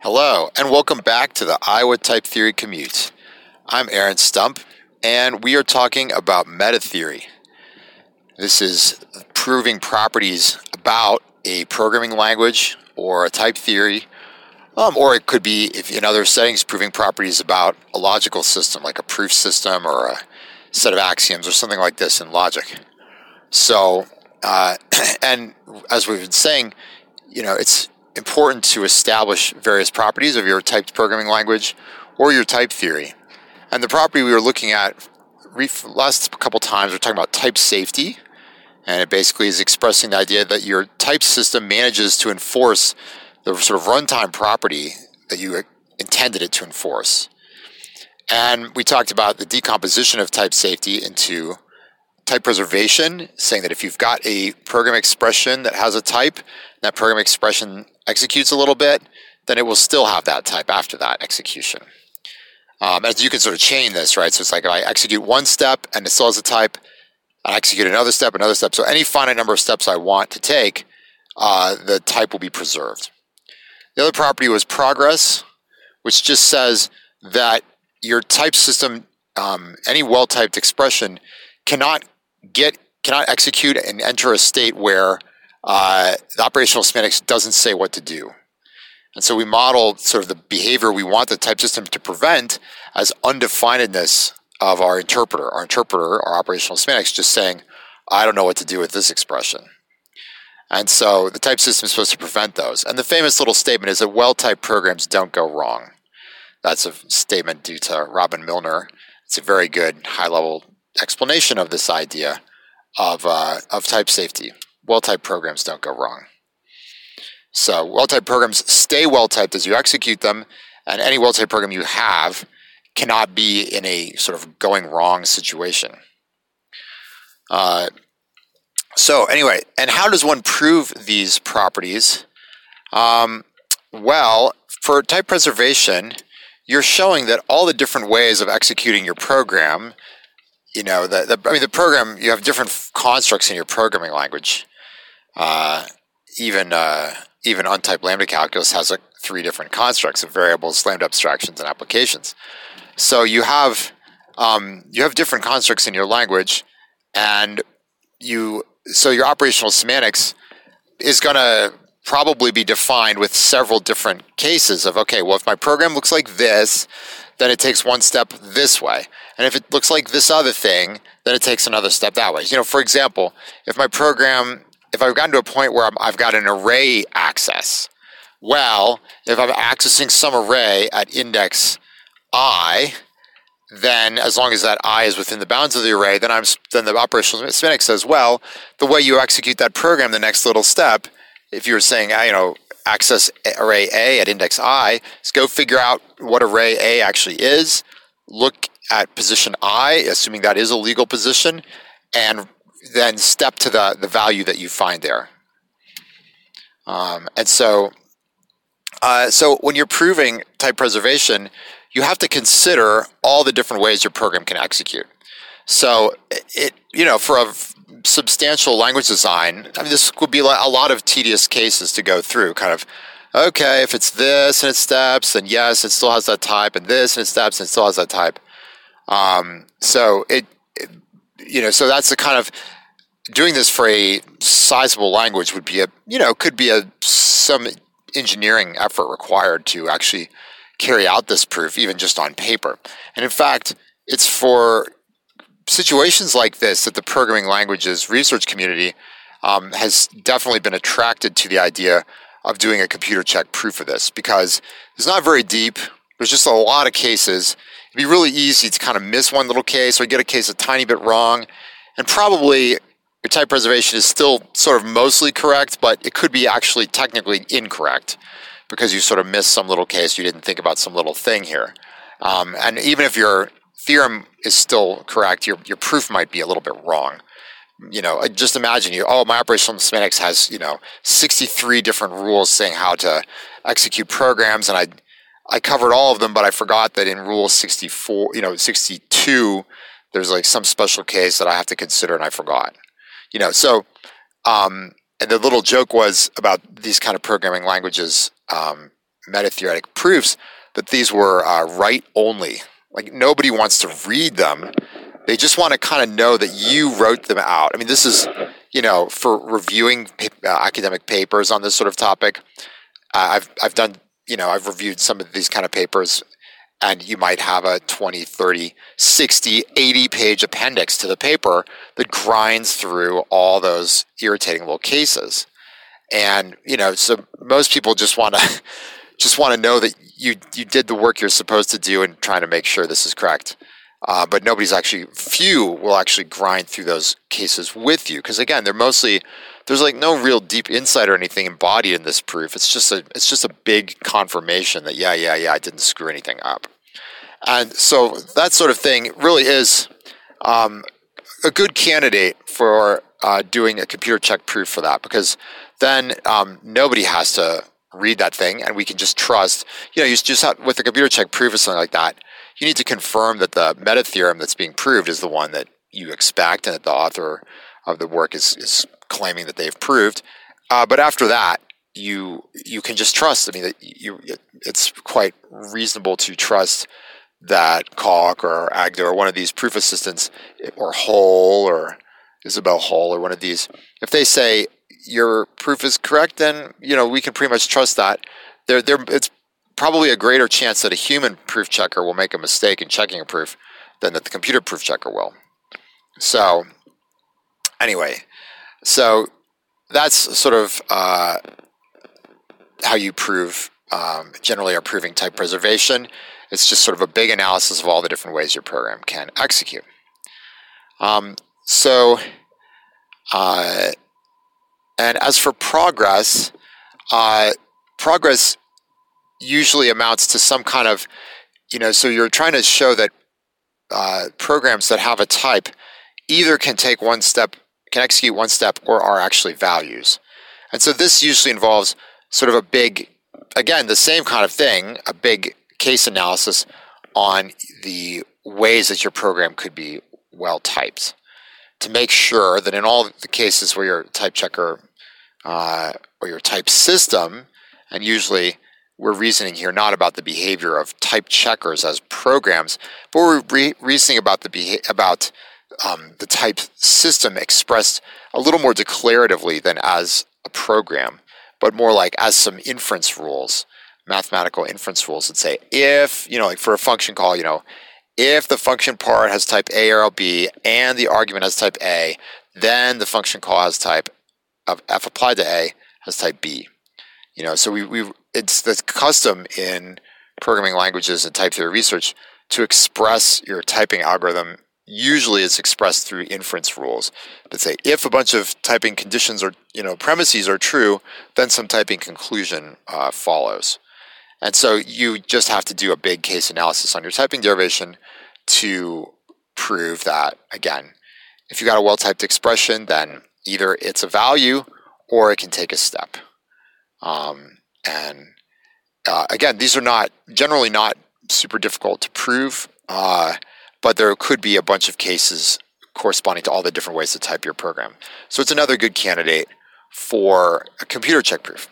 Hello, and welcome back to the Iowa Type Theory Commute. I'm Aaron Stump, and we are talking about meta theory. This is proving properties about a programming language or a type theory, um, or it could be, if in other settings, proving properties about a logical system, like a proof system or a set of axioms or something like this in logic. So, uh, and as we've been saying, you know, it's important to establish various properties of your typed programming language or your type theory. And the property we were looking at last couple times, we're talking about type safety. And it basically is expressing the idea that your type system manages to enforce the sort of runtime property that you intended it to enforce. And we talked about the decomposition of type safety into type preservation, saying that if you've got a program expression that has a type, that program expression executes a little bit, then it will still have that type after that execution. Um, as you can sort of chain this, right? So it's like if I execute one step and it still has a type, I execute another step, another step. So any finite number of steps I want to take, uh, the type will be preserved. The other property was progress, which just says that your type system, um, any well-typed expression, cannot get cannot execute and enter a state where uh, the operational semantics doesn't say what to do. And so we model sort of the behavior we want the type system to prevent as undefinedness of our interpreter. Our interpreter, our operational semantics, just saying, I don't know what to do with this expression. And so the type system is supposed to prevent those. And the famous little statement is that well typed programs don't go wrong. That's a statement due to Robin Milner. It's a very good high level explanation of this idea of, uh, of type safety well-typed programs don't go wrong. So well-typed programs stay well-typed as you execute them, and any well-typed program you have cannot be in a sort of going wrong situation. Uh, so anyway, and how does one prove these properties? Um, well, for type preservation, you're showing that all the different ways of executing your program, you know, the, the I mean, the program, you have different constructs in your programming language. Uh, even uh, even untyped lambda calculus has like three different constructs of variables, lambda abstractions, and applications. So you have um, you have different constructs in your language, and you so your operational semantics is going to probably be defined with several different cases of okay, well if my program looks like this, then it takes one step this way, and if it looks like this other thing, then it takes another step that way. You know, for example, if my program if I've gotten to a point where i have got an array access, well, if I'm accessing some array at index i, then as long as that i is within the bounds of the array, then I'm then the operational semantic says, well, the way you execute that program, the next little step, if you're saying, ah, you know, access array a at index i, is go figure out what array a actually is, look at position i, assuming that is a legal position, and then step to the, the value that you find there. Um, and so, uh, so when you're proving type preservation, you have to consider all the different ways your program can execute. So it, you know, for a substantial language design, I mean, this would be a lot of tedious cases to go through. Kind of, okay, if it's this and it steps, then yes, it still has that type, and this and it steps and it still has that type. Um, so it, it, you know, so that's the kind of doing this for a sizable language would be a you know could be a some engineering effort required to actually carry out this proof even just on paper. And in fact it's for situations like this that the programming languages research community um, has definitely been attracted to the idea of doing a computer check proof of this because it's not very deep. There's just a lot of cases. It'd be really easy to kind of miss one little case or get a case a tiny bit wrong and probably your type preservation is still sort of mostly correct, but it could be actually technically incorrect because you sort of missed some little case. You didn't think about some little thing here. Um, and even if your theorem is still correct, your, your proof might be a little bit wrong. You know, just imagine you, oh, my operational semantics has, you know, 63 different rules saying how to execute programs. And I, I covered all of them, but I forgot that in rule 64, you know, 62, there's like some special case that I have to consider and I forgot you know, so um, and the little joke was about these kind of programming languages um, metatheoretic proofs that these were uh, write only. Like nobody wants to read them. They just want to kind of know that you wrote them out. I mean, this is, you know, for reviewing uh, academic papers on this sort of topic. Uh, I've I've done, you know, I've reviewed some of these kind of papers and you might have a 20, 30, 60, 80 page appendix to the paper that grinds through all those irritating little cases. And, you know, so most people just want to just want to know that you you did the work you're supposed to do and trying to make sure this is correct. Uh, but nobody's actually few will actually grind through those cases with you because again they're mostly there's like no real deep insight or anything embodied in this proof. It's just a it's just a big confirmation that yeah yeah yeah I didn't screw anything up, and so that sort of thing really is um, a good candidate for uh, doing a computer check proof for that because then um, nobody has to read that thing and we can just trust you know you just have, with a computer check proof or something like that you need to confirm that the meta theorem that's being proved is the one that you expect and that the author of the work is, is claiming that they've proved. Uh, but after that, you you can just trust. I mean, you it, it's quite reasonable to trust that Coq or Agda or one of these proof assistants or HOL or Isabelle HOL or one of these, if they say your proof is correct, then you know we can pretty much trust that. There, there, it's probably a greater chance that a human proof checker will make a mistake in checking a proof than that the computer proof checker will. So, anyway, so that's sort of uh, how you prove, um, generally, are proving type preservation. It's just sort of a big analysis of all the different ways your program can execute. Um, so, uh, and as for progress, uh, progress usually amounts to some kind of, you know, so you're trying to show that uh, programs that have a type either can take one step can execute one step or are actually values. And so this usually involves sort of a big, again, the same kind of thing, a big case analysis on the ways that your program could be well typed to make sure that in all the cases where your type checker uh, or your type system, and usually we're reasoning here not about the behavior of type checkers as programs, but we're re- reasoning about the beha- about um, the type system expressed a little more declaratively than as a program, but more like as some inference rules, mathematical inference rules that say if, you know, like for a function call, you know, if the function part has type A or B and the argument has type A, then the function call has type of f applied to A has type B. You know, so we, we it's the custom in programming languages and type theory research to express your typing algorithm usually it's expressed through inference rules that say if a bunch of typing conditions or you know premises are true, then some typing conclusion uh, follows. And so you just have to do a big case analysis on your typing derivation to prove that again. If you got a well-typed expression, then either it's a value or it can take a step. Um, and uh, again, these are not generally not super difficult to prove. Uh, but there could be a bunch of cases corresponding to all the different ways to type your program. So it's another good candidate for a computer check proof.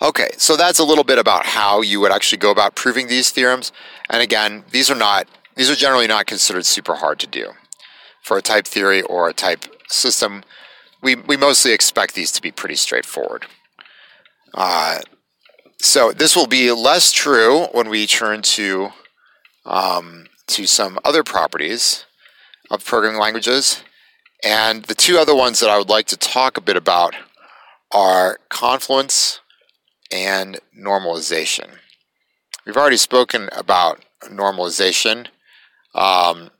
Okay, so that's a little bit about how you would actually go about proving these theorems. And again, these are not these are generally not considered super hard to do. For a type theory or a type system, we, we mostly expect these to be pretty straightforward. Uh, so this will be less true when we turn to um, to some other properties of programming languages. And the two other ones that I would like to talk a bit about are confluence and normalization. We've already spoken about normalization um,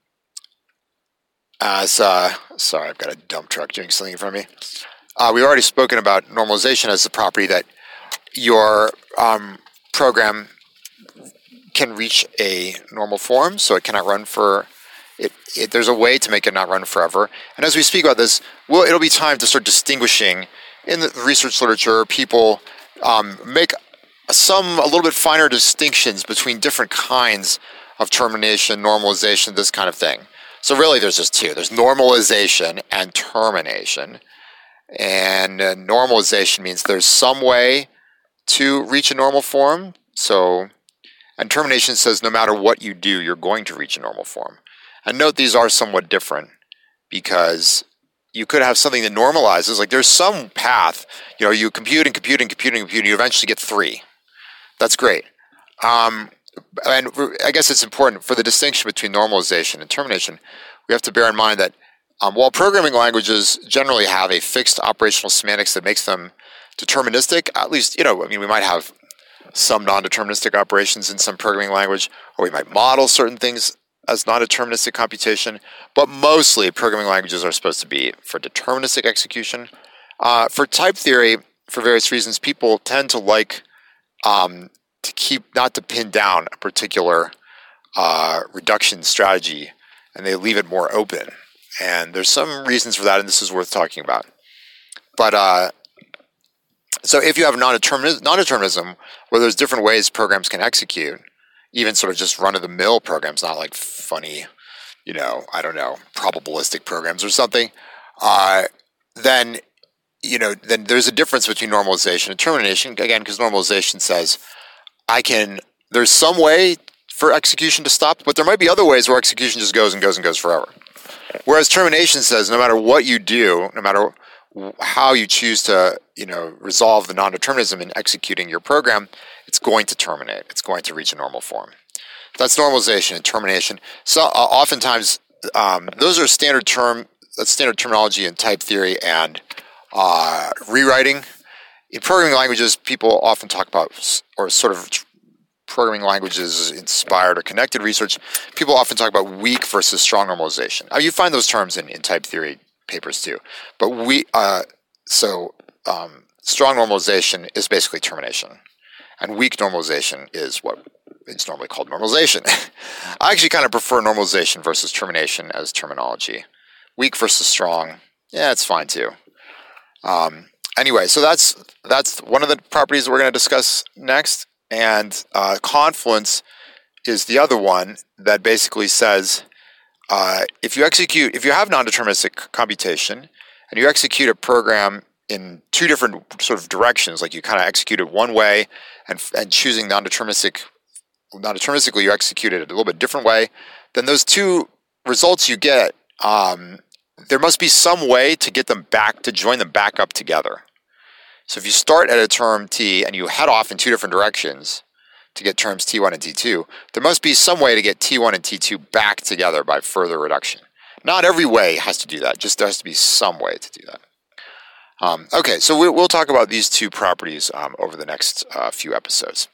as, uh, sorry, I've got a dump truck doing something in front of me. Uh, we've already spoken about normalization as a property that your um, program can reach a normal form, so it cannot run for it, it, there's a way to make it not run forever. And as we speak about this, well, it'll be time to start distinguishing in the research literature. People um, make some a little bit finer distinctions between different kinds of termination, normalization, this kind of thing. So really, there's just two. There's normalization and termination. And uh, normalization means there's some way to reach a normal form. So, and termination says no matter what you do, you're going to reach a normal form. And note these are somewhat different because you could have something that normalizes. Like there's some path, you know, you compute and compute and compute and compute, and you eventually get three. That's great. Um, and I guess it's important for the distinction between normalization and termination. We have to bear in mind that um, while programming languages generally have a fixed operational semantics that makes them deterministic, at least, you know, I mean, we might have some non deterministic operations in some programming language, or we might model certain things as non deterministic computation, but mostly programming languages are supposed to be for deterministic execution. Uh, for type theory, for various reasons, people tend to like um, to keep, not to pin down a particular uh, reduction strategy, and they leave it more open. And there's some reasons for that, and this is worth talking about. But uh, so if you have non-determinism, where there's different ways programs can execute, even sort of just run-of-the-mill programs, not like funny, you know, I don't know, probabilistic programs or something, uh, then you know, then there's a difference between normalization and termination. Again, because normalization says I can. There's some way for execution to stop, but there might be other ways where execution just goes and goes and goes forever. Whereas termination says no matter what you do, no matter how you choose to, you know, resolve the non-determinism in executing your program, it's going to terminate. It's going to reach a normal form. That's normalization and termination. So uh, oftentimes, um, those are standard term, that's standard terminology in type theory and uh, rewriting. In programming languages, people often talk about, or sort of programming languages inspired or connected research, people often talk about weak versus strong normalization. Now, you find those terms in, in type theory papers too. But we, uh, so um, strong normalization is basically termination, and weak normalization is what it's normally called normalization. I actually kind of prefer normalization versus termination as terminology. Weak versus strong, yeah, it's fine too. Um, anyway, so that's that's one of the properties we're going to discuss next, and uh, confluence is the other one that basically says uh, if you execute, if you have non-deterministic computation and you execute a program in two different sort of directions, like you kind of execute it one way and, and choosing non-deterministic, non-deterministically you execute it a little bit different way, then those two results you get, um, there must be some way to get them back, to join them back up together. So if you start at a term t and you head off in two different directions, to get terms T1 and T2, there must be some way to get T1 and T2 back together by further reduction. Not every way has to do that, just there has to be some way to do that. Um, okay, so we, will talk about these two properties um, over the next uh, few episodes.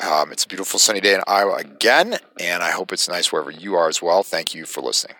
Um, it's a beautiful sunny day in Iowa again, and I hope it's nice wherever you are as well. Thank you for listening.